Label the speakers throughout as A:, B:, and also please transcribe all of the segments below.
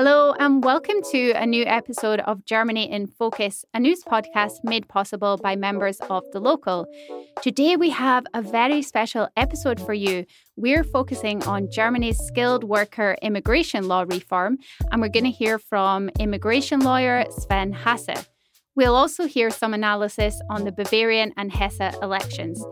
A: Hello, and welcome to a new episode of Germany in Focus, a news podcast made possible by members of The Local. Today, we have a very special episode for you. We're focusing on Germany's skilled worker immigration law reform, and we're going to hear from immigration lawyer Sven Hasse. We'll also hear some analysis on the Bavarian and Hesse elections.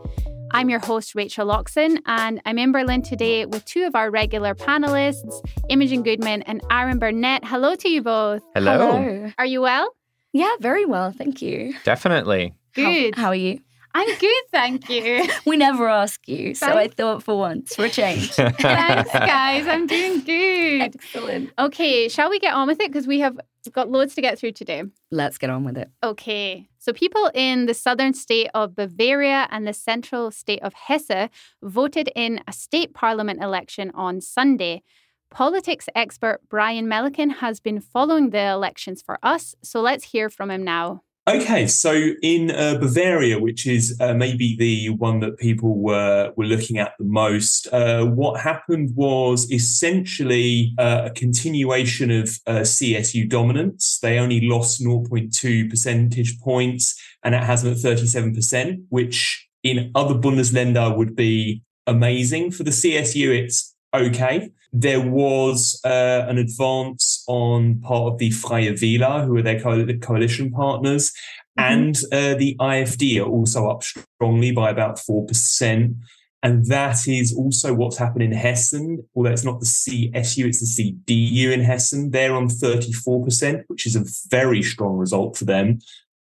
A: I'm your host, Rachel Loxton, and I'm in Berlin today with two of our regular panelists, Imogen Goodman and Aaron Burnett. Hello to you both.
B: Hello.
C: Hello.
A: Are you well?
C: Yeah, very well, thank you.
B: Definitely.
A: Good.
C: How, how are you?
A: I'm good, thank you.
C: We never ask you, so I thought for once for a change.
A: Thanks, guys. I'm doing good.
C: Excellent.
A: Okay, shall we get on with it? Because we have got loads to get through today.
C: Let's get on with it.
A: Okay, so people in the southern state of Bavaria and the central state of Hesse voted in a state parliament election on Sunday. Politics expert Brian Melican has been following the elections for us, so let's hear from him now.
D: Okay, so in uh, Bavaria, which is uh, maybe the one that people were were looking at the most, uh, what happened was essentially uh, a continuation of uh, CSU dominance. They only lost 0.2 percentage points, and it has them at 37%, which in other Bundesländer would be amazing. For the CSU, it's okay. There was uh, an advance on part of the Freie Wähler, who are their co- coalition partners, and uh, the AfD are also up strongly by about 4%. And that is also what's happened in Hessen, although it's not the CSU, it's the CDU in Hessen. They're on 34%, which is a very strong result for them.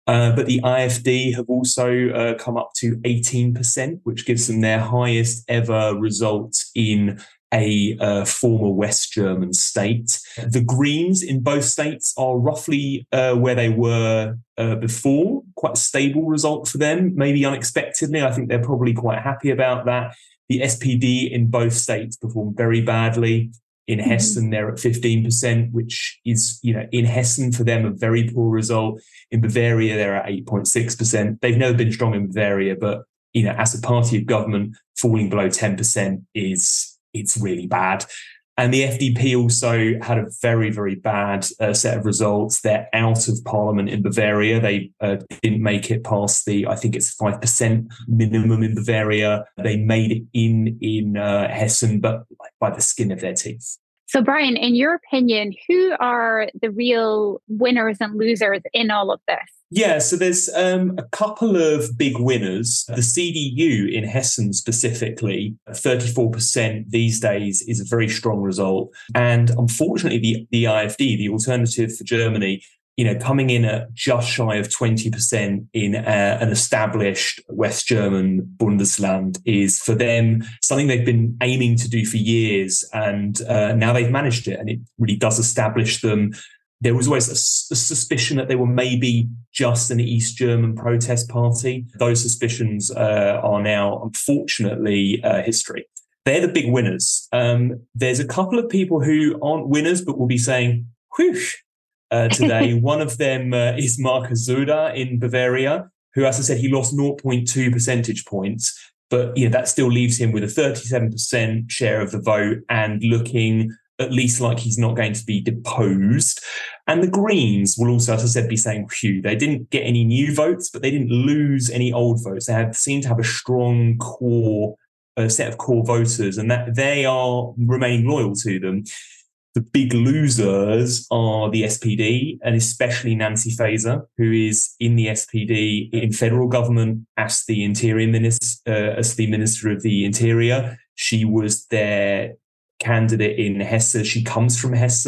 D: Uh, but the AfD have also uh, come up to 18%, which gives them their highest ever result in a uh, former West German state. The Greens in both states are roughly uh, where they were uh, before, quite a stable result for them, maybe unexpectedly. I think they're probably quite happy about that. The SPD in both states performed very badly. In Hessen, they're at 15%, which is, you know, in Hessen for them, a very poor result. In Bavaria, they're at 8.6%. They've never been strong in Bavaria, but, you know, as a party of government, falling below 10% is it's really bad. And the FDP also had a very, very bad uh, set of results. They're out of parliament in Bavaria. They uh, didn't make it past the, I think it's 5% minimum in Bavaria. They made it in in uh, Hessen, but by the skin of their teeth.
A: So, Brian, in your opinion, who are the real winners and losers in all of this?
D: Yeah, so there's um, a couple of big winners. The CDU in Hessen specifically, 34% these days is a very strong result. And unfortunately, the, the AfD, the Alternative for Germany, you know, coming in at just shy of 20% in uh, an established West German Bundesland is for them something they've been aiming to do for years. And uh, now they've managed it. And it really does establish them there was always a, a, suspicion that they were maybe just an East German protest party. Those suspicions uh, are now, unfortunately, uh, history. They're the big winners. Um, there's a couple of people who aren't winners, but will be saying, whoosh, uh, today. One of them uh, is Markus Söder in Bavaria, who, as I said, he lost 0.2 percentage points. But you know, that still leaves him with a 37% share of the vote and looking at least like he's not going to be deposed. And the Greens will also, as I said, be saying, phew, they didn't get any new votes, but they didn't lose any old votes. They have seem to have a strong core uh, set of core voters, and that they are remaining loyal to them. The big losers are the SPD and especially Nancy Faeser, who is in the SPD in federal government as the interior minister, uh, as the minister of the interior. She was their candidate in Hesse. She comes from Hesse.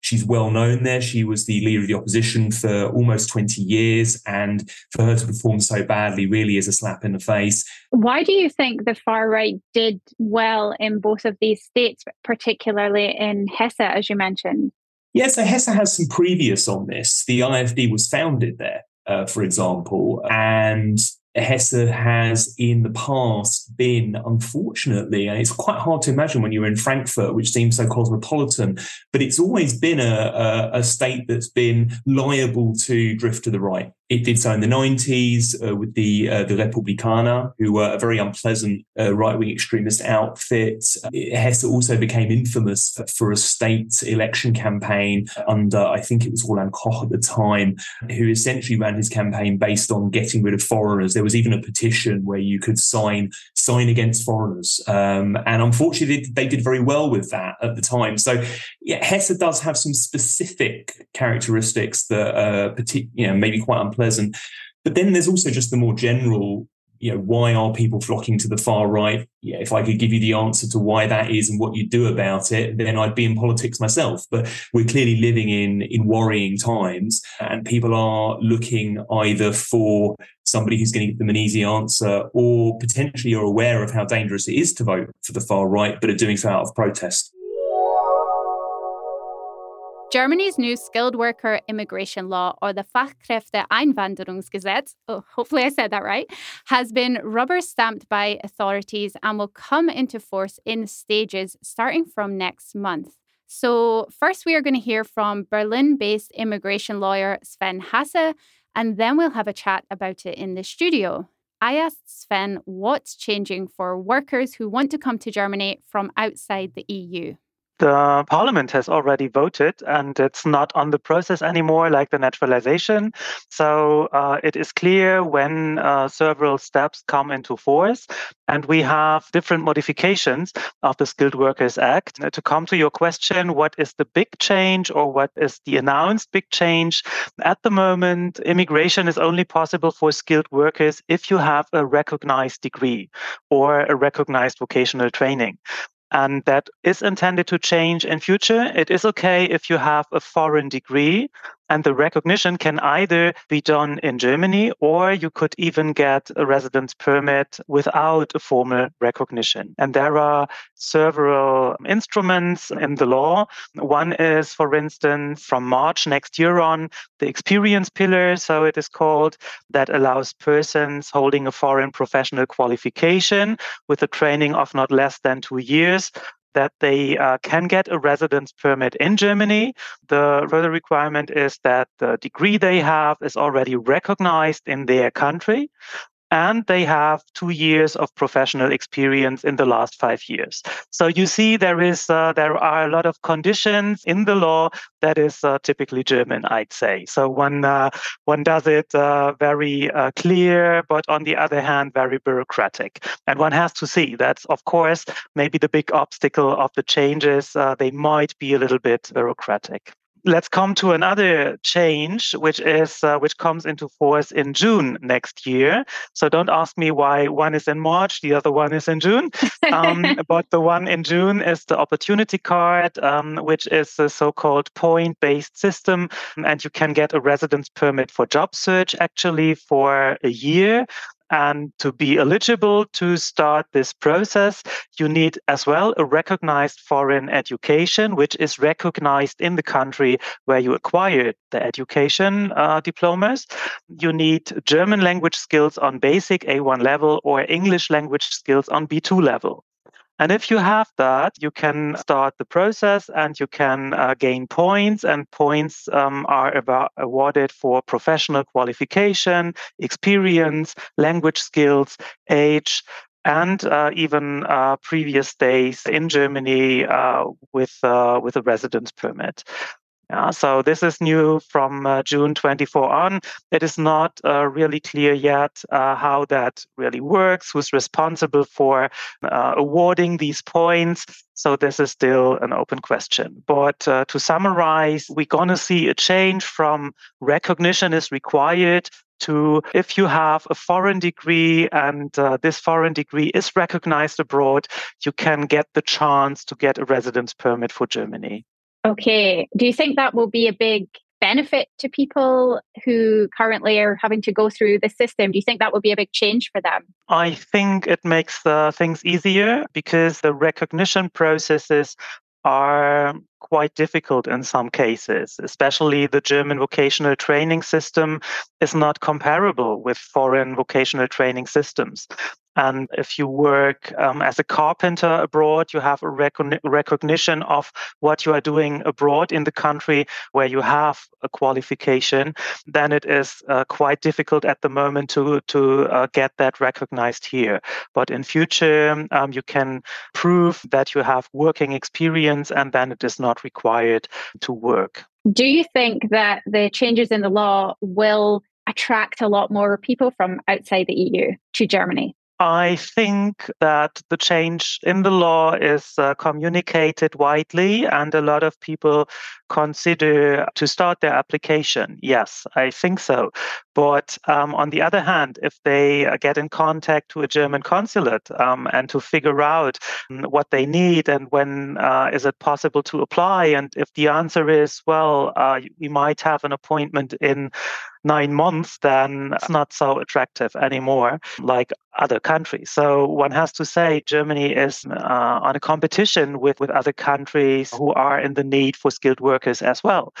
D: she's well known there. She was the leader of the opposition for almost 20 years. And for her to perform so badly really is a slap in the face.
A: Why do you think the far right did well in both of these states, particularly in Hesse, as you mentioned?
D: Yeah, so Hesse has some previous on this. The AfD was founded there, uh, for example, and Hesse has in the past been, unfortunately, and it's quite hard to imagine when you're in Frankfurt, which seems so cosmopolitan, but it's always been a, a, a state that's been liable to drift to the right. It did so in the 90s uh, with the uh, the Republikaner, who were a very unpleasant uh, right wing extremist outfit. Hesse also became infamous for, for, a state election campaign under, I think it was Roland Koch at the time, who essentially ran his campaign based on getting rid of foreigners. There was even a petition where you could sign sign against foreigners, um, and unfortunately, they, they, did very well with that at the time. So, yeah, Hesse does have some specific characteristics that are, you know, maybe quite unpleasant. But then there's also just the more general, you know, why are people flocking to the far right? Yeah, if I could give you the answer to why that is and what you do about it, then I'd be in politics myself. But we're clearly living in in worrying times, and people are looking either for somebody who's going to give them an easy answer, or potentially are aware of how dangerous it is to vote for the far right, but are doing so out of protest.
A: Germany's new skilled worker immigration law, or the Fachkräfteeinwanderungsgesetz, oh, hopefully I said that right, has been rubber stamped by authorities and will come into force in stages starting from next month. So, first, we are going to hear from Berlin based immigration lawyer Sven Hasse, and then we'll have a chat about it in the studio. I asked Sven what's changing for workers who want to come to Germany from outside the EU
B: the parliament has already voted and it's not on the process anymore like the naturalization. So uh, it is clear when uh, several steps come into force and we have different modifications of the skilled workers act. To come to your question what is the big change or what is the announced big change? At the moment immigration is only possible for skilled workers if you have a recognized degree or a recognized vocational training and that is intended to change in future. It is okay if you have a foreign degree and the recognition can either be done in Germany or you could even get a residence permit without a formal recognition. And there are several instruments in the law. One is, for instance, from March next year on, the experience pillar, so it is called, that allows persons holding a foreign professional qualification with a training of not less than two years that they uh, can get a residence permit in Germany. The further requirement is that the degree they have is already recognized in their country and they have two years of professional experience in the last five years. So you see, there is uh, there are a lot of conditions in the law that is uh, typically German, I'd say. So one uh, one does it uh, very uh, clear, but on the other hand, very bureaucratic. And one has to see that's of course maybe the big obstacle of the changes. Uh, they might be a little bit bureaucratic let's come to another change, which is uh, which comes into force in June next year. So don't ask me why one is in March, the other one is in June. Um, but the one in June is the opportunity card, um, which is a so-called point-based system, and you can get a residence permit for job search actually for a year. And to be eligible to start this process, you need as well a recognized foreign education, which is recognized in the country where you acquired the education uh, diplomas. You need German language skills on basic A1 level or English language skills on B2 level. And if you have that, you can start the process and you can uh, gain points. And points um, are about, awarded for professional qualification, experience, language skills, age, and uh, even uh, previous days in Germany uh, with uh, with a residence permit. Yeah, so this is new from uh, June 24 on. It is not uh, really clear yet uh, how that really works, who's responsible for uh, awarding these points. So this is still an open question. But uh, to summarize, we're going to see a change from recognition is required to if you have a foreign degree and uh, this foreign degree is recognized abroad, you can get the chance to get a residence permit for Germany.
E: Okay. Do you think that will be a big benefit to people who currently are having to go through the system? Do you think that will be a big change for them?
B: I think it makes uh, things easier because the recognition processes are quite difficult in some cases, especially the German vocational training system is not comparable with foreign vocational training systems. And if you work um, as a carpenter abroad, you have a recon- recognition of what you are doing abroad in the country where you have a qualification. Then it is uh, quite difficult at the moment to to uh, get that recognized here. But in future, um, you can prove that you have working experience, and then it is not required to work.
E: Do you think that the changes in the law will attract a lot more people from outside the EU to Germany?
B: I think that the change in the law is uh, communicated widely, and a lot of people consider to start their application. Yes, I think so. But um, on the other hand, if they uh, get in contact to a German consulate um, and to figure out um, what they need and when uh, is it possible to apply, and if the answer is, well, uh, we might have an appointment in nine months, then it's not so attractive anymore like other countries. So one has to say Germany is uh, on a competition with, with other countries who are in the need for skilled workers as well.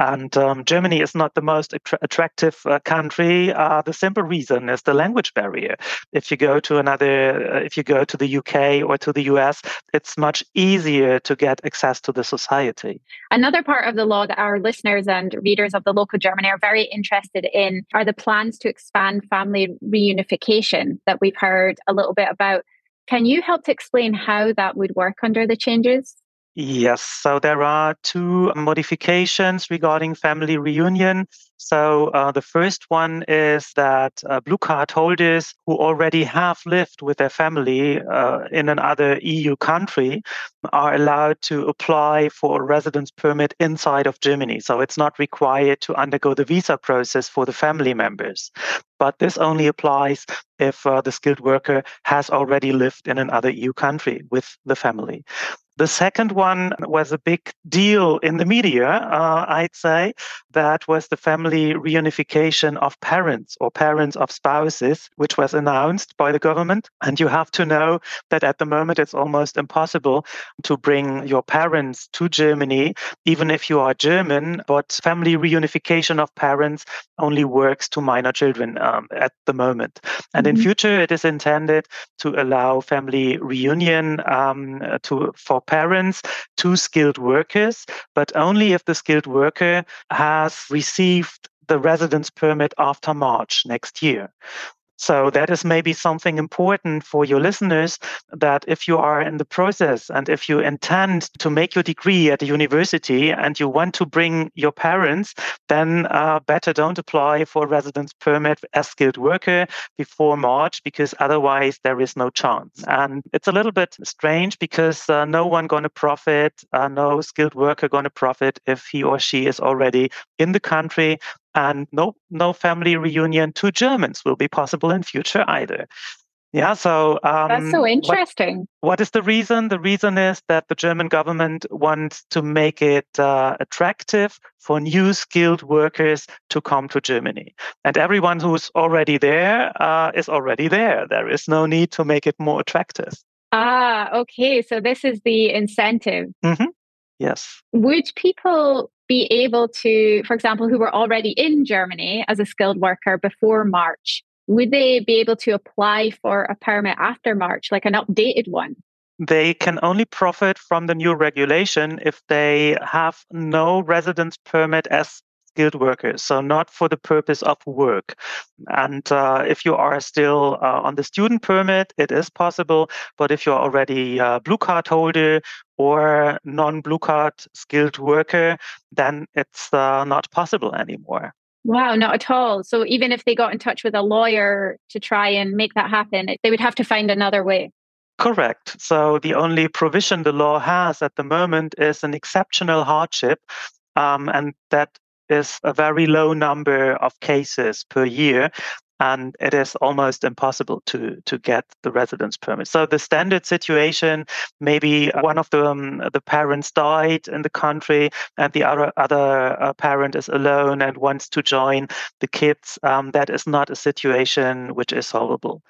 B: And um, Germany is not the most attra- attractive uh, country. Uh, the simple reason is the language barrier. If you go to another, uh, if you go to the UK or to the US, it's much easier to get access to the society.
E: Another part of the law that our listeners and readers of the local Germany are very interested in are the plans to expand family reunification that we've heard a little bit about. Can you help to explain how that would work under the changes?
B: Yes, so there are two modifications regarding family reunion. So uh, the first one is that uh, blue card holders who already have lived with their family uh, in another EU country are allowed to apply for a residence permit inside of Germany. So it's not required to undergo the visa process for the family members. But this only applies if uh, the skilled worker has already lived in another EU country with the family. The second one was a big deal in the media, uh, I'd say. That was the family reunification of parents or parents of spouses, which was announced by the government. And you have to know that at the moment it's almost impossible to bring your parents to Germany, even if you are German. But family reunification of parents only works to minor children um, at the moment. And mm-hmm. in future, it is intended to allow family reunion um, to for parents to skilled workers, but only if the skilled worker has received the residence permit after March next year. So that is maybe something important for your listeners that if you are in the process and if you intend to make your degree at a university and you want to bring your parents, then uh, better don't apply for residence permit as skilled worker before March because otherwise there is no chance. And it's a little bit strange because uh, no one going to profit, uh, no skilled worker going to profit if he or she is already in the country and no no family reunion to Germans will be possible in future either. Yeah, so
E: um, that's so interesting.
B: What, what is the reason? The reason is that the German government wants to make it uh, attractive for new skilled workers to come to Germany, and everyone who's already there uh, is already there. There is no need to make it more attractive.
E: Ah, okay. So this is the incentive.
B: Mm-hmm. Yes.
E: Would people be able to, for example, who were already in Germany as a skilled worker before March, would they be able to apply for a permit after March, like an updated one?
B: They can only profit from the new regulation if they have no residence permit as skilled workers, so not for the purpose of work. And uh, if you are still uh, on the student permit, it is possible. But if you're already a blue card holder or non blue card skilled worker, then it's uh, not possible anymore.
E: Wow, not at all. So even if they got in touch with a lawyer to try and make that happen, they would have to find another way.
B: Correct. So the only provision the law has at the moment is an exceptional hardship. Um, and that is a very low number of cases per year. and it is almost impossible to to get the residence permit. So the standard situation, maybe one of the um, the parents died in the country, and the other other uh, parent is alone and wants to join the kids. Um, that is not a situation which is solvable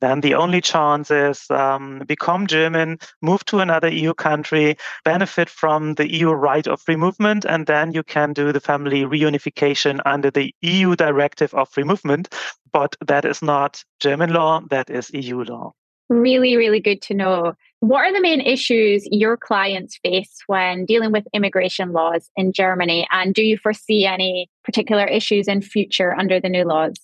B: then the only chance is um, become German, move to another EU country, benefit from the EU right of free movement, and then you can do the family reunification under the EU directive of free movement. But that is not German law, that is EU law.
A: Really, really good to know. What are the main issues your clients face when dealing with immigration laws in Germany? And do you foresee any particular issues in future under the new laws?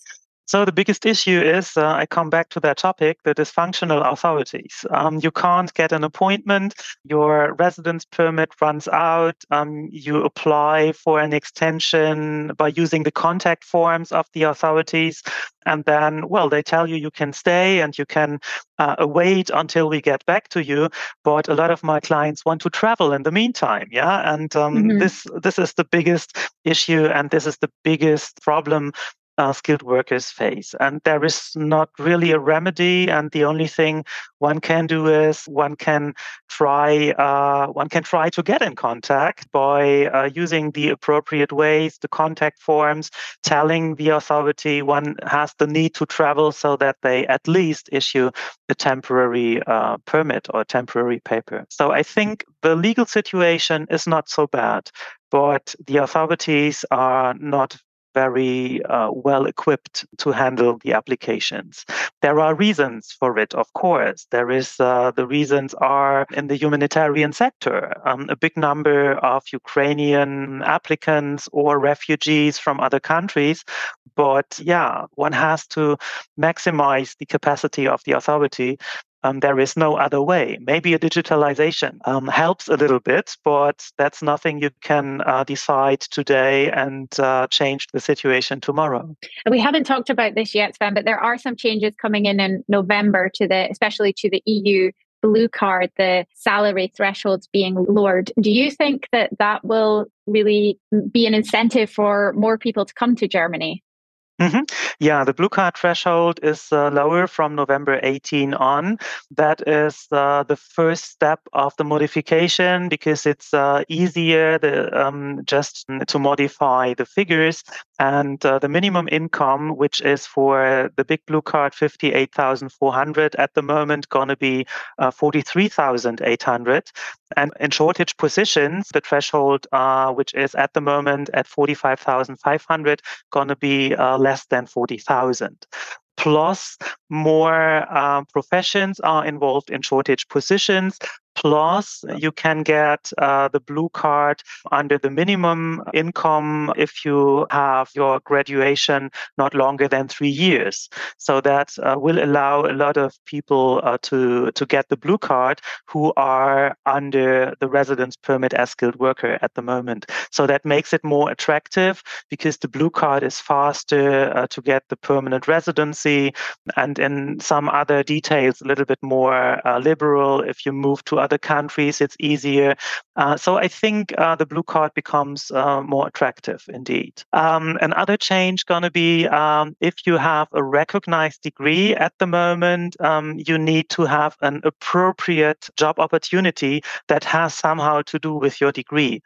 B: So the biggest issue is, uh, I come back to that topic, the dysfunctional authorities. Um, you can't get an appointment. Your residence permit runs out. Um, you apply for an extension by using the contact forms of the authorities. And then, well, they tell you you can stay and you can uh, await until we get back to you. But a lot of my clients want to travel in the meantime. Yeah. And um, mm-hmm. this, this is the biggest issue and this is the biggest problem uh, skilled workers face. And there is not really a remedy. And the only thing one can do is one can try uh, one can try to get in contact by uh, using the appropriate ways, the contact forms, telling the authority one has the need to travel so that they at least issue a temporary uh, permit or temporary paper. So I think the legal situation is not so bad but the authorities are not very uh, well equipped to handle the applications. There are reasons for it, of course. There is uh, the reasons are in the humanitarian sector. Um, a big number of Ukrainian applicants or refugees from other countries. But yeah, one has to maximize the capacity of the authority um, there is no other way. Maybe a digitalization um, helps a little bit, but that's nothing you can uh, decide today and uh, change the situation tomorrow.
A: We haven't talked about this yet, Sven, but there are some changes coming in in November to the, especially to the EU blue card, the salary thresholds being lowered. Do you think that that will really be an incentive for more people to come to Germany?
B: Mm-hmm. Yeah, the blue card threshold is uh, lower from November 18 on. That is uh, the first step of the modification because it's uh, easier the, um, just to modify the figures. And uh, the minimum income, which is for the big blue card 58,400 at the moment, going to be uh, 43,800. And in shortage positions, the threshold, uh, which is at the moment at 45,500, going to be less less than 40,000 plus more uh, professions are involved in shortage positions Plus, you can get uh, the blue card under the minimum income if you have your graduation not longer than three years. So that uh, will allow a lot of people uh, to, to get the blue card who are under the residence permit as skilled worker at the moment. So that makes it more attractive because the blue card is faster uh, to get the permanent residency and in some other details a little bit more uh, liberal if you move to other countries, it's easier. Uh, so I think uh, the blue card becomes uh, more attractive indeed. Um, another change going to be um, if you have a recognized degree at the moment, um, you need to have an appropriate job opportunity that has somehow to do with your degree.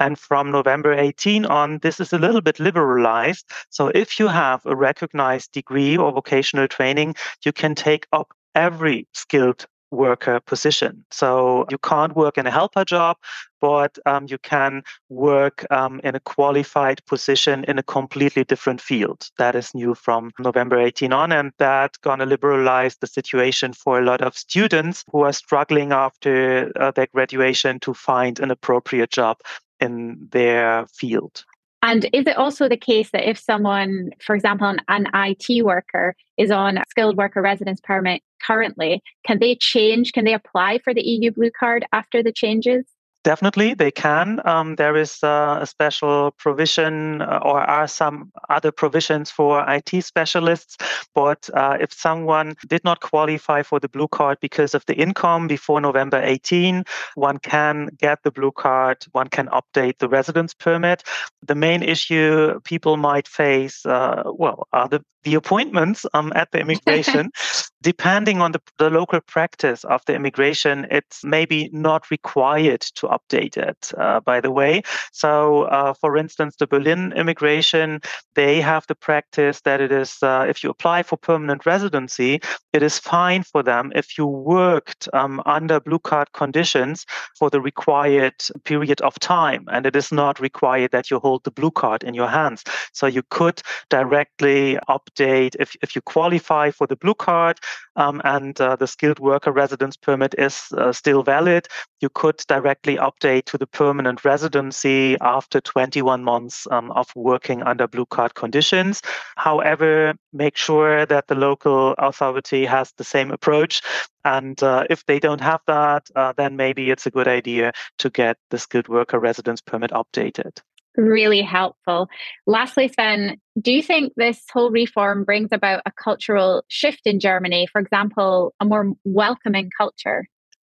B: And from November 18 on, this is a little bit liberalized. So if you have a recognized degree or vocational training, you can take up every skilled worker position. So you can't work in a helper job, but um, you can work um, in a qualified position in a completely different field. That is new from November 18 on, and that's going to liberalize the situation for a lot of students who are struggling after uh, their graduation to find an appropriate job in their field.
A: And is it also the case that if someone, for example, an, an, IT worker is on a skilled worker residence permit currently, can they change? Can they apply for the EU blue card after the changes?
B: Definitely, they can. Um, there is uh, a special provision, uh, or are some other provisions for IT specialists. But uh, if someone did not qualify for the blue card because of the income before November 18, one can get the blue card, one can update the residence permit. The main issue people might face, uh, well, are the, the appointments um, at the immigration. Depending on the, the local practice of the immigration, it's maybe not required to update it, uh, by the way. So, uh, for instance, the Berlin immigration, they have the practice that it is, uh, if you apply for permanent residency, it is fine for them if you worked um, under blue card conditions for the required period of time. And it is not required that you hold the blue card in your hands. So, you could directly update if, if you qualify for the blue card um, and uh, the skilled worker residence permit is uh, still valid, you could directly update to the permanent residency after 21 months um, of working under blue card conditions. However, make sure that the local authority has the same approach. And uh, if they don't have that, uh, then maybe it's a good idea to get the skilled worker residence permit updated
A: really helpful. Lastly, Sven, do you think this whole reform brings about a cultural shift in Germany? For example, a more welcoming culture?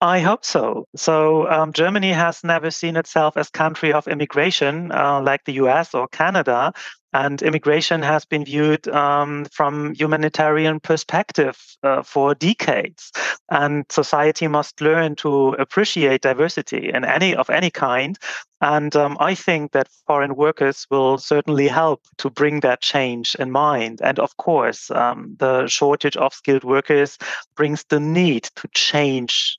B: I hope so. So um, Germany has never seen itself as country of immigration uh, like the U.S. or Canada, and immigration has been viewed um, from humanitarian perspective uh, for decades. And society must learn to appreciate diversity in any of any kind. And um, I think that foreign workers will certainly help to bring that change in mind. And of course, um, the shortage of skilled workers brings the need to change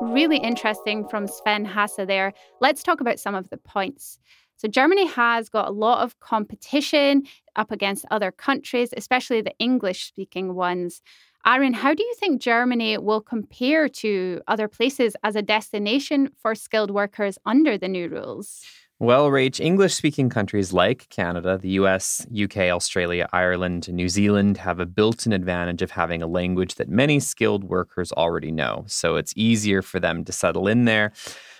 A: really interesting from Sven Hasse there. Let's talk about some of the points. So, Germany has got a lot of competition up against other countries, especially the English speaking ones. Aaron, how do you think Germany will compare to other places as a destination for skilled workers under the new rules?
F: Well, Rach, English speaking countries like Canada, the US, UK, Australia, Ireland, and New Zealand have a built in advantage of having a language that many skilled workers already know. So it's easier for them to settle in there.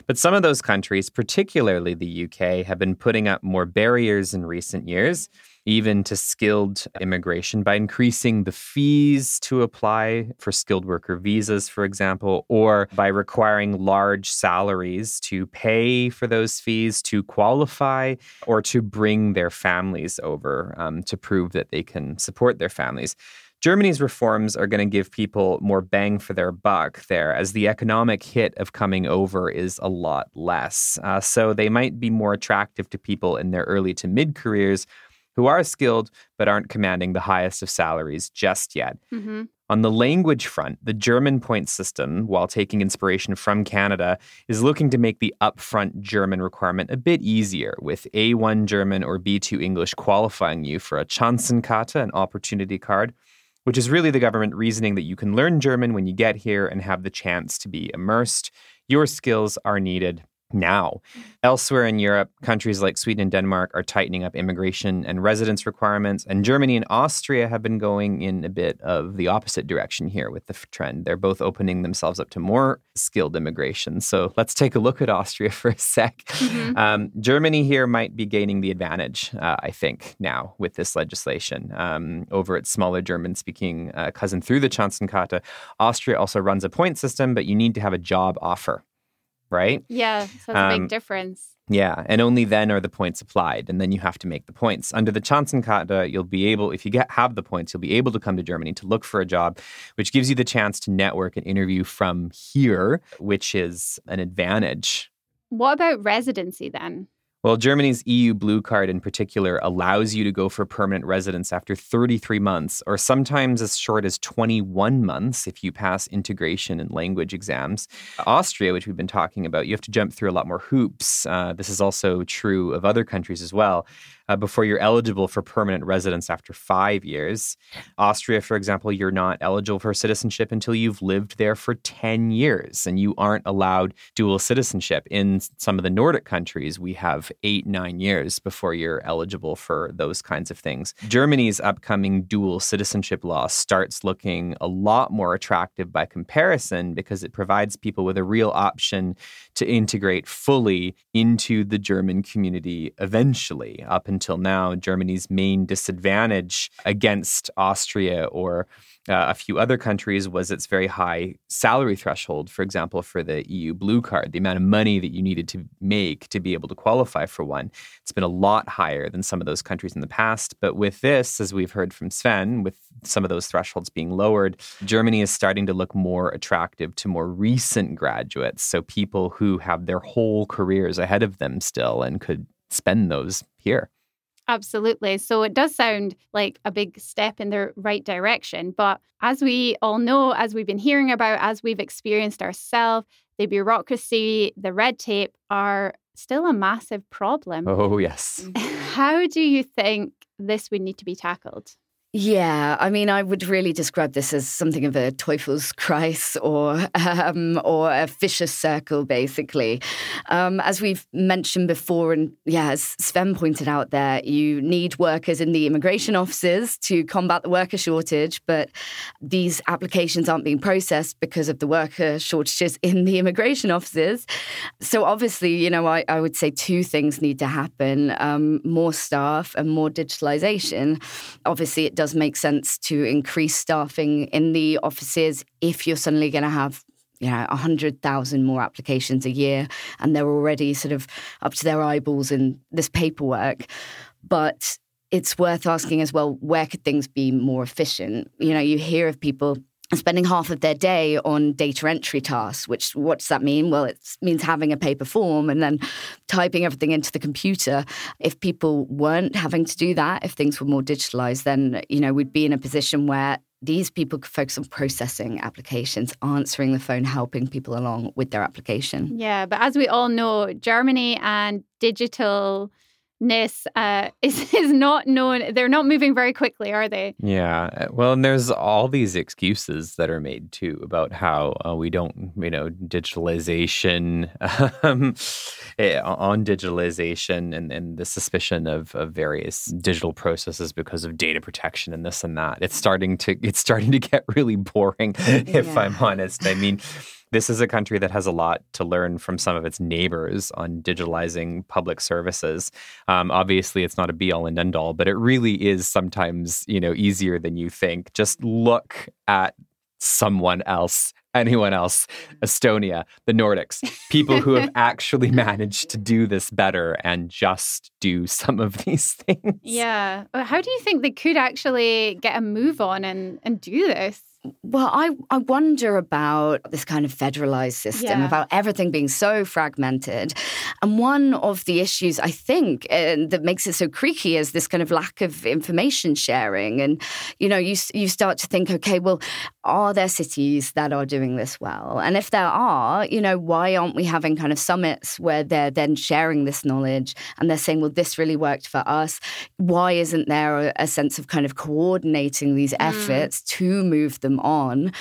F: But some of those countries, particularly the UK, have been putting up more barriers in recent years even to skilled immigration by increasing the fees to apply for skilled worker visas, for example, or by requiring large salaries to pay for those fees to qualify or to bring their families over um, to prove that they can support their families. Germany's reforms are going to give people more bang for their buck there, as the economic hit of coming over is a lot less. Uh, so they might be more attractive to people in their early to mid careers who are skilled but aren't commanding the highest of salaries just yet. Mm-hmm. On the language front, the German point system, while taking inspiration from Canada, is looking to make the upfront German requirement a bit easier, with A1 German or B2 English qualifying you for a Chancenkarte, an opportunity card, which is really the government reasoning that you can learn German when you get here and have the chance to be immersed. Your skills are needed now. Elsewhere in Europe, countries like Sweden and Denmark are tightening up immigration and residence requirements, and Germany and Austria have been going in a bit of the opposite direction here with the trend. They're both opening themselves up to more skilled immigration. So let's take a look at Austria for a sec. Mm-hmm. Um, Germany here might be gaining the advantage, uh, I think, now with this legislation um, over its smaller German speaking uh, cousin through the Chancenkarte. Austria also runs a point system, but you need to have a job offer right?
A: Yeah, so it's a big um, difference.
F: Yeah, and only then are the points applied, and then you have to make the points. Under the Chancenkarte, you'll be able, if you get have the points, you'll be able to come to Germany to look for a job, which gives you the chance to network and interview from here, which is an advantage.
A: What about residency then?
F: Well, Germany's EU Blue Card in particular allows you to go for permanent residence after 33 months, or sometimes as short as 21 months if you pass integration and language exams. Austria, which we've been talking about, you have to jump through a lot more hoops. Uh, this is also true of other countries as well uh, before you're eligible for permanent residence after five years. Austria, for example, you're not eligible for citizenship until you've lived there for 10 years, and you aren't allowed dual citizenship. In some of the Nordic countries, we have eight, nine years before you're eligible for those kinds of things. Germany's upcoming dual citizenship law starts looking a lot more attractive by comparison because it provides people with a real option to integrate fully into the German community eventually, up until now, Germany's main disadvantage against Austria or uh, a few other countries was its very high salary threshold. For example, for the EU Blue Card, the amount of money that you needed to make to be able to qualify for one, it's been a lot higher than some of those countries in the past. But with this, as we've heard from Sven, with some of those thresholds being lowered, Germany is starting to look more attractive to more recent graduates. So people who have their whole careers ahead of them still and could spend those here.
A: Absolutely. So it does sound like a big step in the right direction. But as we all know, as we've been hearing about, as we've experienced ourselves, the bureaucracy, the red tape are still a massive problem.
F: Oh, yes.
A: How do you think this would need to be tackled?
C: Yeah, I mean, I would really describe this as something of a Teufelskreis or um, or a vicious circle, basically. Um, as we've mentioned before, and yeah, as Sven pointed out there, you need workers in the immigration offices to combat the worker shortage, but these applications aren't being processed because of the worker shortages in the immigration offices. So obviously, you know, I, I would say two things need to happen: um, more staff and more digitalization. Obviously, it does make sense to increase staffing in the offices if you're suddenly going to have you know, 100,000 more applications a year, and they're already sort of up to their eyeballs in this paperwork. But it's worth asking as well where could things be more efficient? You know, you hear of people spending half of their day on data entry tasks which what does that mean well it means having a paper form and then typing everything into the computer if people weren't having to do that if things were more digitalized then you know we'd be in a position where these people could focus on processing applications, answering the phone, helping people along with their application.
A: Yeah, but as we all know, Germany and digital ness uh, is is not known. They're not moving very quickly, are they?
F: Yeah. Uh, well, and there's all these excuses that are made too about how uh, we don't, you know, digitalization um, eh, on digitalization and, and the suspicion of, of various digital processes because of data protection and this and that. It's starting to it's starting to get really boring, if yeah. I'm honest. I mean this is a country that has a lot to learn from some of its neighbors on digitalizing public services. Um, obviously, it's not a be all and end all, but it really is sometimes you know easier than you think. Just look at someone else anyone else, Estonia, the Nordics, people who have actually managed to do this better and just do some of these things.
A: Yeah. How do you think they could actually get a move on and, and do this?
C: Well, I, I wonder about this kind of federalized system, yeah. about everything being so fragmented. And one of the issues I think uh, that makes it so creaky is this kind of lack of information sharing. And, you know, you, you start to think, okay, well, are there cities that are doing this well? And if there are, you know, why aren't we having kind of summits where they're then sharing this knowledge and they're saying, well, this really worked for us? Why isn't there a, a sense of kind of coordinating these mm. efforts to move them? Them on.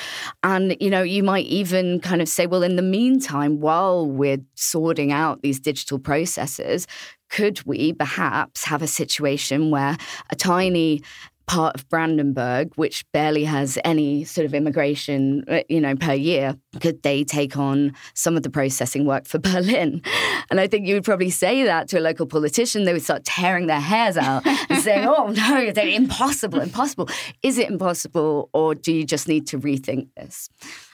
C: And, you know, you might even kind of say, well, in the meantime, while we're sorting out these digital processes, could we perhaps have a situation where a tiny part of Brandenburg, which barely has any sort of immigration, uh, you know, per year, could they take on some of the processing work for Berlin? And I think you would probably say that to a local politician. They would start tearing their hairs out and saying, "Oh no, they're impossible, impossible." Is it impossible, or do you just need to rethink this?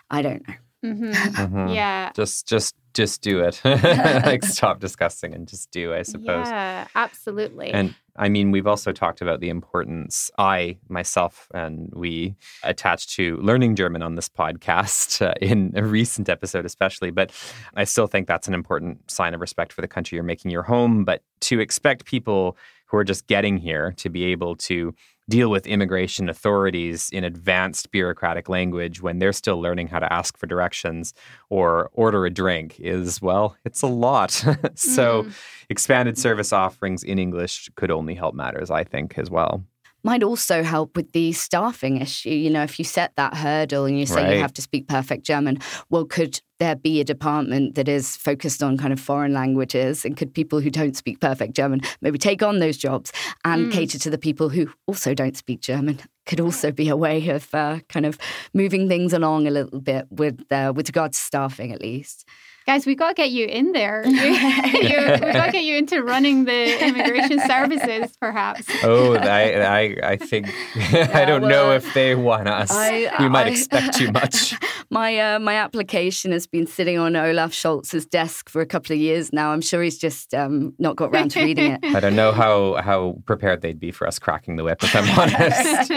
C: I don't know.
A: Mm-hmm. Mm-hmm. Yeah.
F: Just, just just do it. like stop discussing and just do, I suppose.
A: Yeah, absolutely.
F: And I mean, we've also talked about the importance, I, myself, and we attached to learning German on this podcast uh, in a recent episode, especially. But I still think that's an important sign of respect for the country you're making your home. But to expect people who are just getting here to be able to deal with immigration authorities in advanced bureaucratic language when they're still learning how to ask for directions or order a drink is, well, it's a lot. so, mm. expanded service offerings in English could only help matters, I think, as well
C: might also help with the staffing issue. You know, if you set that hurdle and you say right. you have to speak perfect German, well, could there be a department that is focused on kind of foreign languages? And could people who don't speak perfect German maybe take on those jobs and mm. cater to the people who also don't speak German? Could also be a way of uh, kind of moving things along a little bit with uh, with regard to staffing, at least.
A: Guys, we got to get you in there. we got to get you into running the immigration services, perhaps.
F: Oh, I, I, I think yeah, I don't well, know if they want us. I, we might I, expect too much.
C: My uh, my application has been sitting on Olaf Scholz's desk for a couple of years now. I'm sure he's just um, not got around to reading it.
F: I don't know how how prepared they'd be for us cracking the whip, if I'm honest.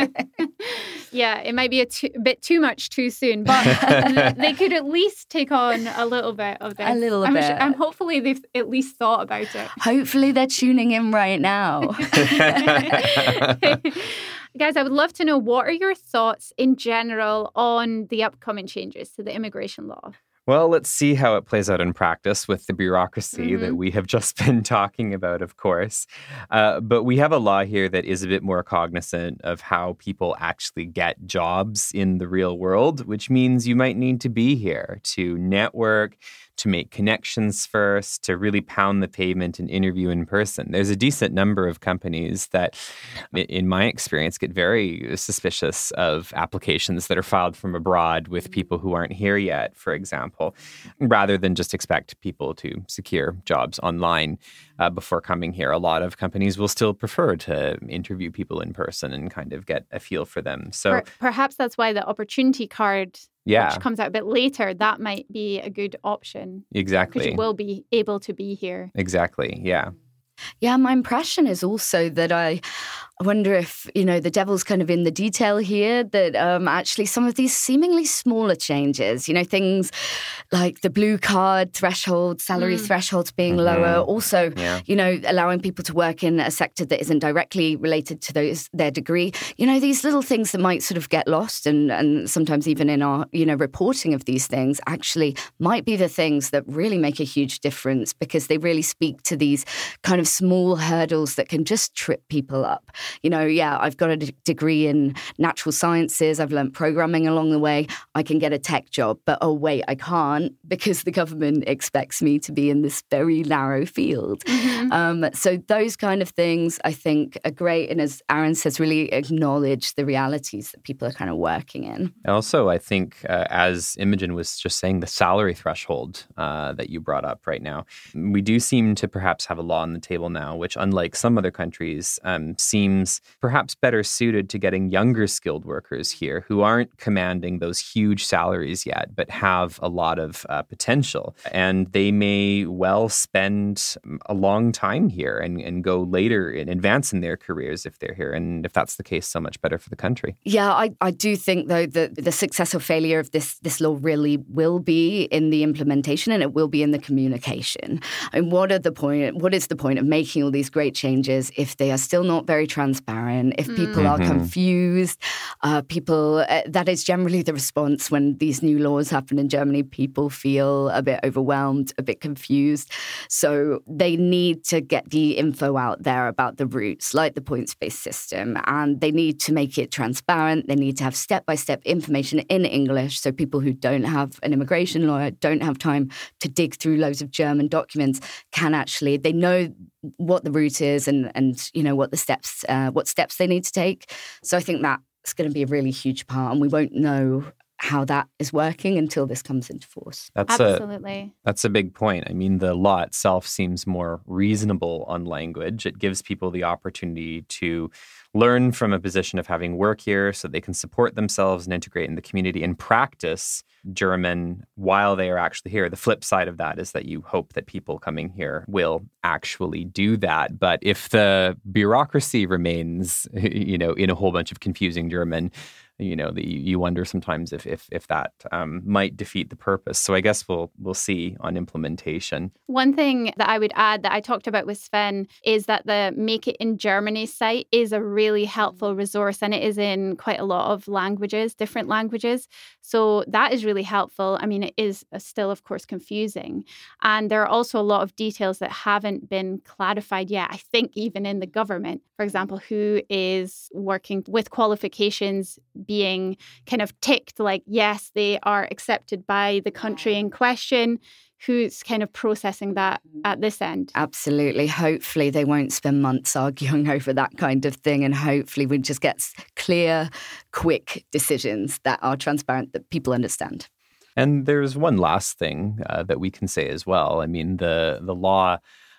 A: Yeah, it might be a, too, bit too much too soon, but they could at least take on a little bit of this.
C: A little
A: I'm
C: bit.
A: Sure, and hopefully they've at least thought about it.
C: Hopefully they're tuning in right now.
A: Guys, I would love to know what are your thoughts in general on the upcoming changes to the immigration law?
F: Well, let's see how it plays out in practice with the bureaucracy mm-hmm. that we have just been talking about, of course. Uh, but we have a law here that is a bit more cognizant of how people actually get jobs in the real world, which means you might need to be here to network, to make connections first, to really pound the pavement and interview in person. There's a decent number of companies that, in my experience, get very suspicious of applications that are filed from abroad with people who aren't here yet, for example, rather than just expect people to secure jobs online uh, before coming here. A lot of companies will still prefer to interview people in person and kind of get a feel for them. So
A: per- perhaps that's why the opportunity card
F: yeah.
A: which comes out a bit later, that might be a good option.
F: Exactly.
A: Because you will be able to be here.
F: Exactly. Yeah.
C: Yeah, my impression is also that I I wonder if, you know, the devil's kind of in the detail here that um, actually some of these seemingly smaller changes, you know, things like the blue card threshold, salary mm. thresholds being mm-hmm. lower, also, yeah. you know, allowing people to work in a sector that isn't directly related to those their degree. You know, these little things that might sort of get lost and, and sometimes even in our, you know, reporting of these things actually might be the things that really make a huge difference because they really speak to these kind of small hurdles that can just trip people up you know, yeah, I've got a d- degree in natural sciences, I've learned programming along the way, I can get a tech job. But oh, wait, I can't because the government expects me to be in this very narrow field. Mm-hmm. Um, so those kind of things I think are great. And as Aaron says, really acknowledge the realities that people are kind of working in.
F: Also, I think, uh, as Imogen was just saying, the salary threshold uh, that you brought up right now, we do seem to perhaps have a law on the table now, which, unlike some other countries, um, seems seems perhaps better suited to getting younger skilled workers here who aren't commanding those huge salaries yet, but have a lot of uh, potential. And they may well spend a long time here and, and go later and advance in their careers if they're here. And if that's the case, so much better for the country.
C: Yeah, I, I do think, though, that the success or failure of this, this law really will be in the implementation and it will be in the communication. And what are the point? What is the point of making all these great changes if they are still not very transparent? Transparent, if people
F: Mm.
C: are confused, uh, people, uh, that is generally the response when these new laws happen in Germany. People feel a bit overwhelmed, a bit confused. So they need to get the info out there about the routes, like the points based system, and they need to make it transparent. They need to have step by step information in English so people who don't have an immigration lawyer, don't have time to dig through loads of German documents, can actually, they know what the route is and, and you know, what the steps, uh, what steps they need to take. So I think that's going to be a really huge part, and we won't know how that is working until this comes into force.
F: That's a
A: Absolutely.
F: That's a big point. I mean, the law itself seems more reasonable on language. It gives people the opportunity to learn from a position of having work here so they can support themselves and integrate in the community and practice German while they are actually here. The flip side of that is that you hope that people coming here will actually do that. But if the bureaucracy remains, you know, in a whole bunch of confusing German, you know, that you, wonder sometimes if if if that um, might defeat the purpose. So I guess we'll we'll see on implementation.
A: One thing that I would add that I talked about with Sven is that the Make It in Germany site is a really helpful resource and it is in quite a lot of languages, different languages. So that is really helpful. I mean, it is uh, still, of course, confusing. And there are also a lot of details that haven't been clarified yet. I think even in the government, for example, who is working with qualifications being kind of ticked like, yes, they are accepted by the country in question who's kind of processing that at this end.
C: Absolutely. Hopefully, they won't spend months arguing over that kind of thing. And hopefully, we just get clear, quick decisions that are transparent, that people understand.
F: And there's one last thing uh, that we can say as well. I mean, the the law.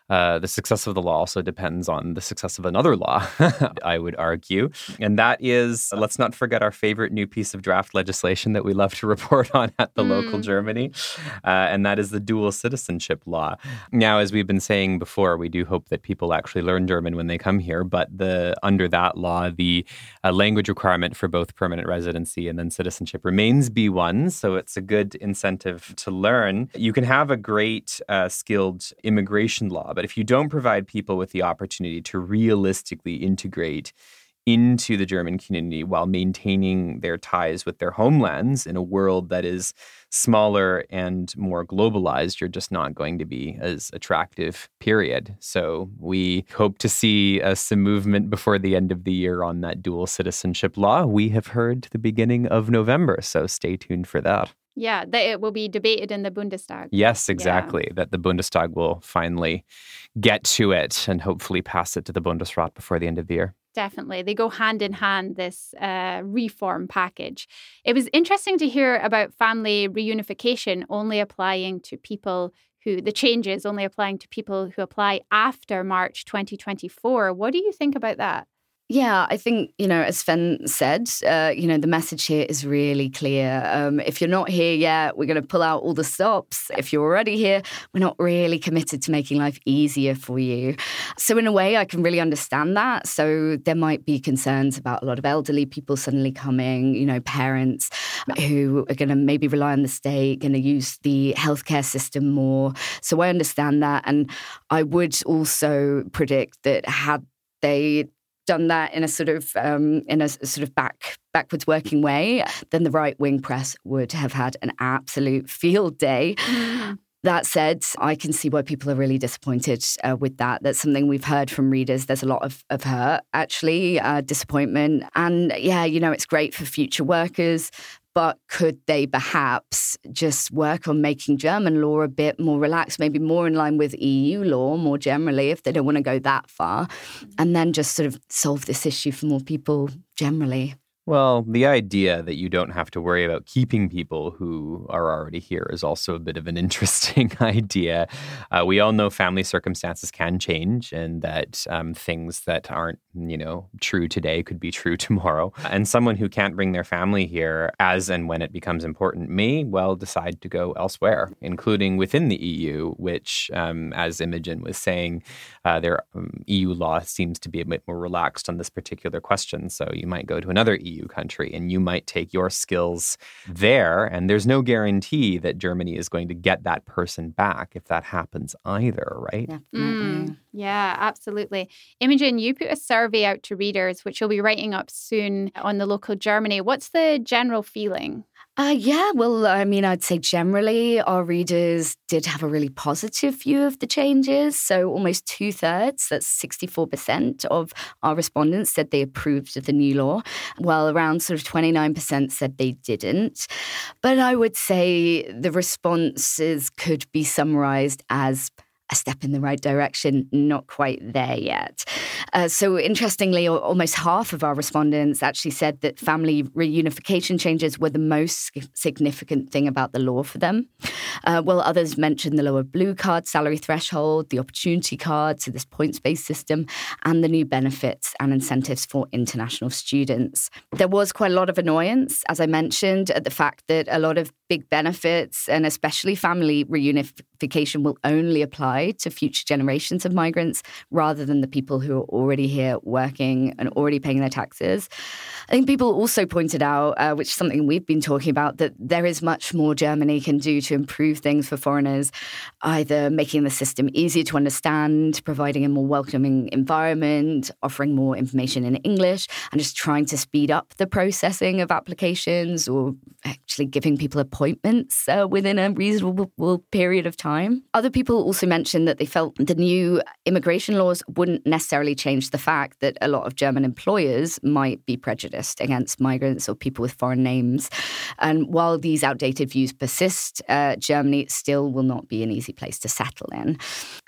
F: Uh, the success of the law also depends on the success of another law, I would argue. And that is, let's not forget our favorite new piece of draft legislation that we love to report on at the local
A: Mm.
F: Germany. Uh, and that is the dual citizenship law. Now, as we've been saying before, we do hope that people actually learn German when they come here. But the under that law, the uh, language requirement for both permanent residency and then citizenship remains B1. So it's a good incentive to learn. You can have a great uh, skilled immigration law, but if you don't provide people with the opportunity to realistically integrate into the German community while maintaining their ties with their homelands in a world that is smaller and more globalized, you're just not going to be as attractive, period. So we hope to see uh, some movement before the end of the year on that dual citizenship law. We have heard the beginning of November, so stay tuned for that.
A: Yeah, that it will be debated in the Bundestag.
F: Yes, exactly. That the Bundestag will finally get to it and hopefully pass it to the Bundesrat before the end of the year.
A: Definitely. They go hand in hand, this uh, reform package. It was interesting to hear about family reunification only applying to people who, the changes only applying to people who apply after March 2024. What do you think about that?
C: Yeah, I think, you know, as Sven said, uh, you know, the message here is really clear. Um, if you're not here yet, we're going to pull out all the stops. If you're already here, we're not really committed to making life easier for you. So, in a way, I can really understand that. So, there might be concerns about a lot of elderly people suddenly coming, you know, parents who are going to maybe rely on the state, going to use the healthcare system more. So, I understand that. And I would also predict that had they done that in a sort of um, in a sort of back backwards working way, then the right wing press would have had an absolute field day. That said, I can see why people are really disappointed uh, with that. That's something we've heard from readers. There's a lot of, of hurt, actually, uh, disappointment. And yeah, you know, it's great for future workers, but could they perhaps just work on making German law a bit more relaxed, maybe more in line with EU law more generally, if they don't want to go that far, mm. and then just sort of solve this issue for more people generally?
F: Well, the idea that you don't have to worry about keeping people who are already here is also a bit of an interesting idea. Uh, we all know family circumstances can change and that um, things that aren't, you know, true today could be true tomorrow. And someone who can't bring their family here as and when it becomes important may well decide to go elsewhere, including within the EU, which, um, as Imogen was saying, uh, their um, EU law seems to be a bit more relaxed on this particular question. So you might go to another EU EU country, and you might take your skills there, and there's no guarantee that Germany is going to get that person back if that happens either, right?
A: Mm, yeah, absolutely. Imogen, you put a survey out to readers, which you'll be writing up soon on the local Germany. What's the general feeling?
C: Uh, yeah, well, I mean, I'd say generally our readers did have a really positive view of the changes. So almost two thirds, that's 64% of our respondents said they approved of the new law, while around sort of 29% said they didn't. But I would say the responses could be summarized as a step in the right direction, not quite there yet. Uh, so, interestingly, almost half of our respondents actually said that family reunification changes were the most significant thing about the law for them. Uh, while others mentioned the lower blue card salary threshold, the opportunity card, so this points based system, and the new benefits and incentives for international students. There was quite a lot of annoyance, as I mentioned, at the fact that a lot of big benefits and especially family reunification will only apply to future generations of migrants rather than the people who are already here working and already paying their taxes. I think people also pointed out, uh, which is something we've been talking about, that there is much more Germany can do to improve things for foreigners, either making the system easier to understand, providing a more welcoming environment, offering more information in English, and just trying to speed up the processing of applications or actually giving people appointments uh, within a reasonable period of time. Other people also mentioned that they felt the new immigration laws wouldn't necessarily change the fact that a lot of German employers might be prejudiced against migrants or people with foreign names. And while these outdated views persist, uh, Germany still will not be an easy place to settle in.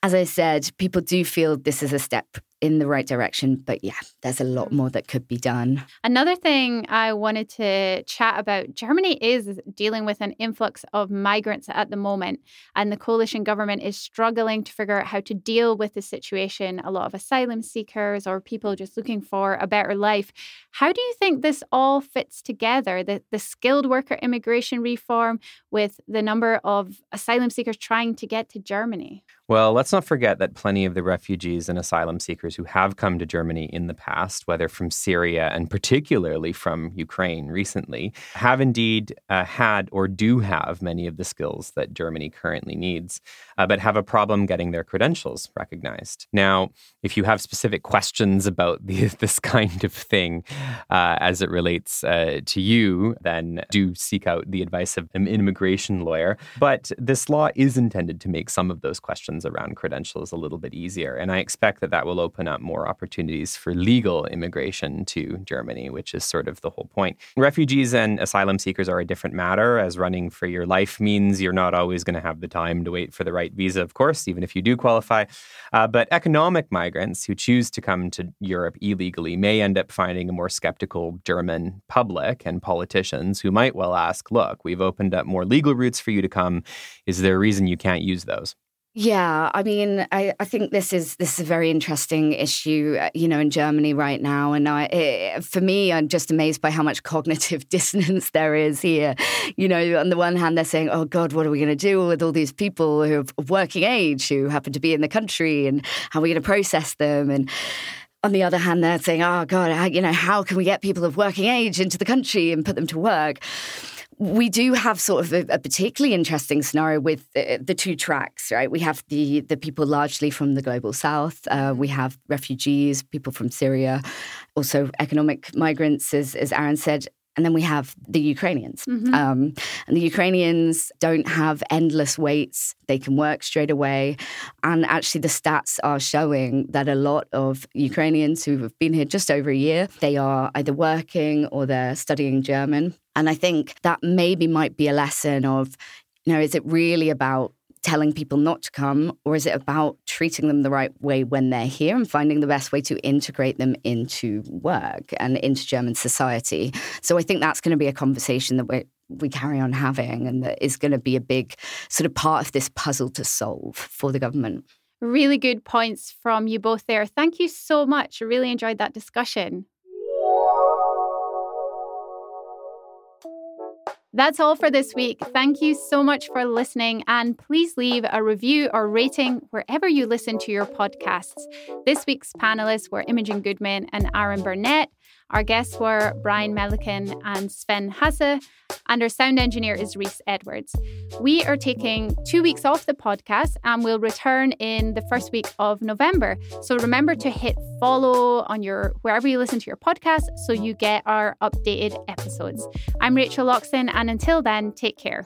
C: As I said, people do feel this is a step in the right direction. But yeah, there's a lot more that could be done.
A: Another thing I wanted to chat about Germany is dealing with an influx of migrants at the moment, and the coalition government is struggling to figure out how to deal with the situation. A lot of asylum seekers or people just looking for a better life. How do you think this all fits together? The, the skilled worker immigration reform with the number of asylum seekers trying to get to Germany?
F: Well, let's not forget that plenty of the refugees and asylum seekers who have come to Germany in the past, whether from Syria and particularly from Ukraine recently, have indeed uh, had or do have many of the skills that Germany currently needs, uh, but have a problem getting their credentials recognized. Now, if you have specific questions about the, this kind of thing uh, as it relates uh, to you, then do seek out the advice of an immigration lawyer. But this law is intended to make some of those questions around credentials a little bit easier. And I expect that that will open up more opportunities for legal immigration to Germany, which is sort of the whole point. Refugees and asylum seekers are a different matter, as running for your life means you're not always going to have the time to wait for the right visa, of course, even if you do qualify. Uh, but economic migrants who choose to come to Europe illegally may end up finding a more skeptical German public and politicians who might well ask, look, we've opened up more legal routes for you to come. Is there a reason you can't use those?
C: Yeah, I mean, I, I think this is this is a very interesting issue, uh, you know, in Germany right now. And I, it, for me, I'm just amazed by how much cognitive dissonance there is here. You know, on the one hand, they're saying, "Oh God, what are we going to do with all these people who of working age who happen to be in the country, and how are we going to process them?" and on the other hand, they're saying, "Oh God, you know, how can we get people of working age into the country and put them to work?" We do have sort of a, a particularly interesting scenario with the, the, two tracks, right? We have the the people largely from the global south. Uh, we have refugees, people from Syria, also economic migrants, as as Aaron said, and then we have the Ukrainians. Mm-hmm. Um, and the Ukrainians don't have endless waits. They can work straight away. And actually, the stats are showing that a lot of Ukrainians who have been here just over a year, they are either working or they're studying German. And I think that maybe might be a lesson of, you know, is it really about telling people not to come, or is it about treating them the right way when they're here and finding the best way to integrate them into work and into German society? So I think that's going to be a conversation that we we carry on having and that is going to be a big sort of part of this puzzle to solve for the government.
A: Really good points from you both there. Thank you so much. I really enjoyed that discussion. That's all for this week. Thank you so much for listening, and please leave a review or rating wherever you listen to your podcasts. This week's panelists were Imogen Goodman and Aaron Burnett. Our guests were Brian Melican and Sven Hasse, and our sound engineer is Rhys Edwards. We are taking two weeks off the podcast and we'll return in the first week of November. So remember to hit follow on your wherever you listen to your podcast so you get our updated episodes. I'm Rachel Loxton, and until then, take care.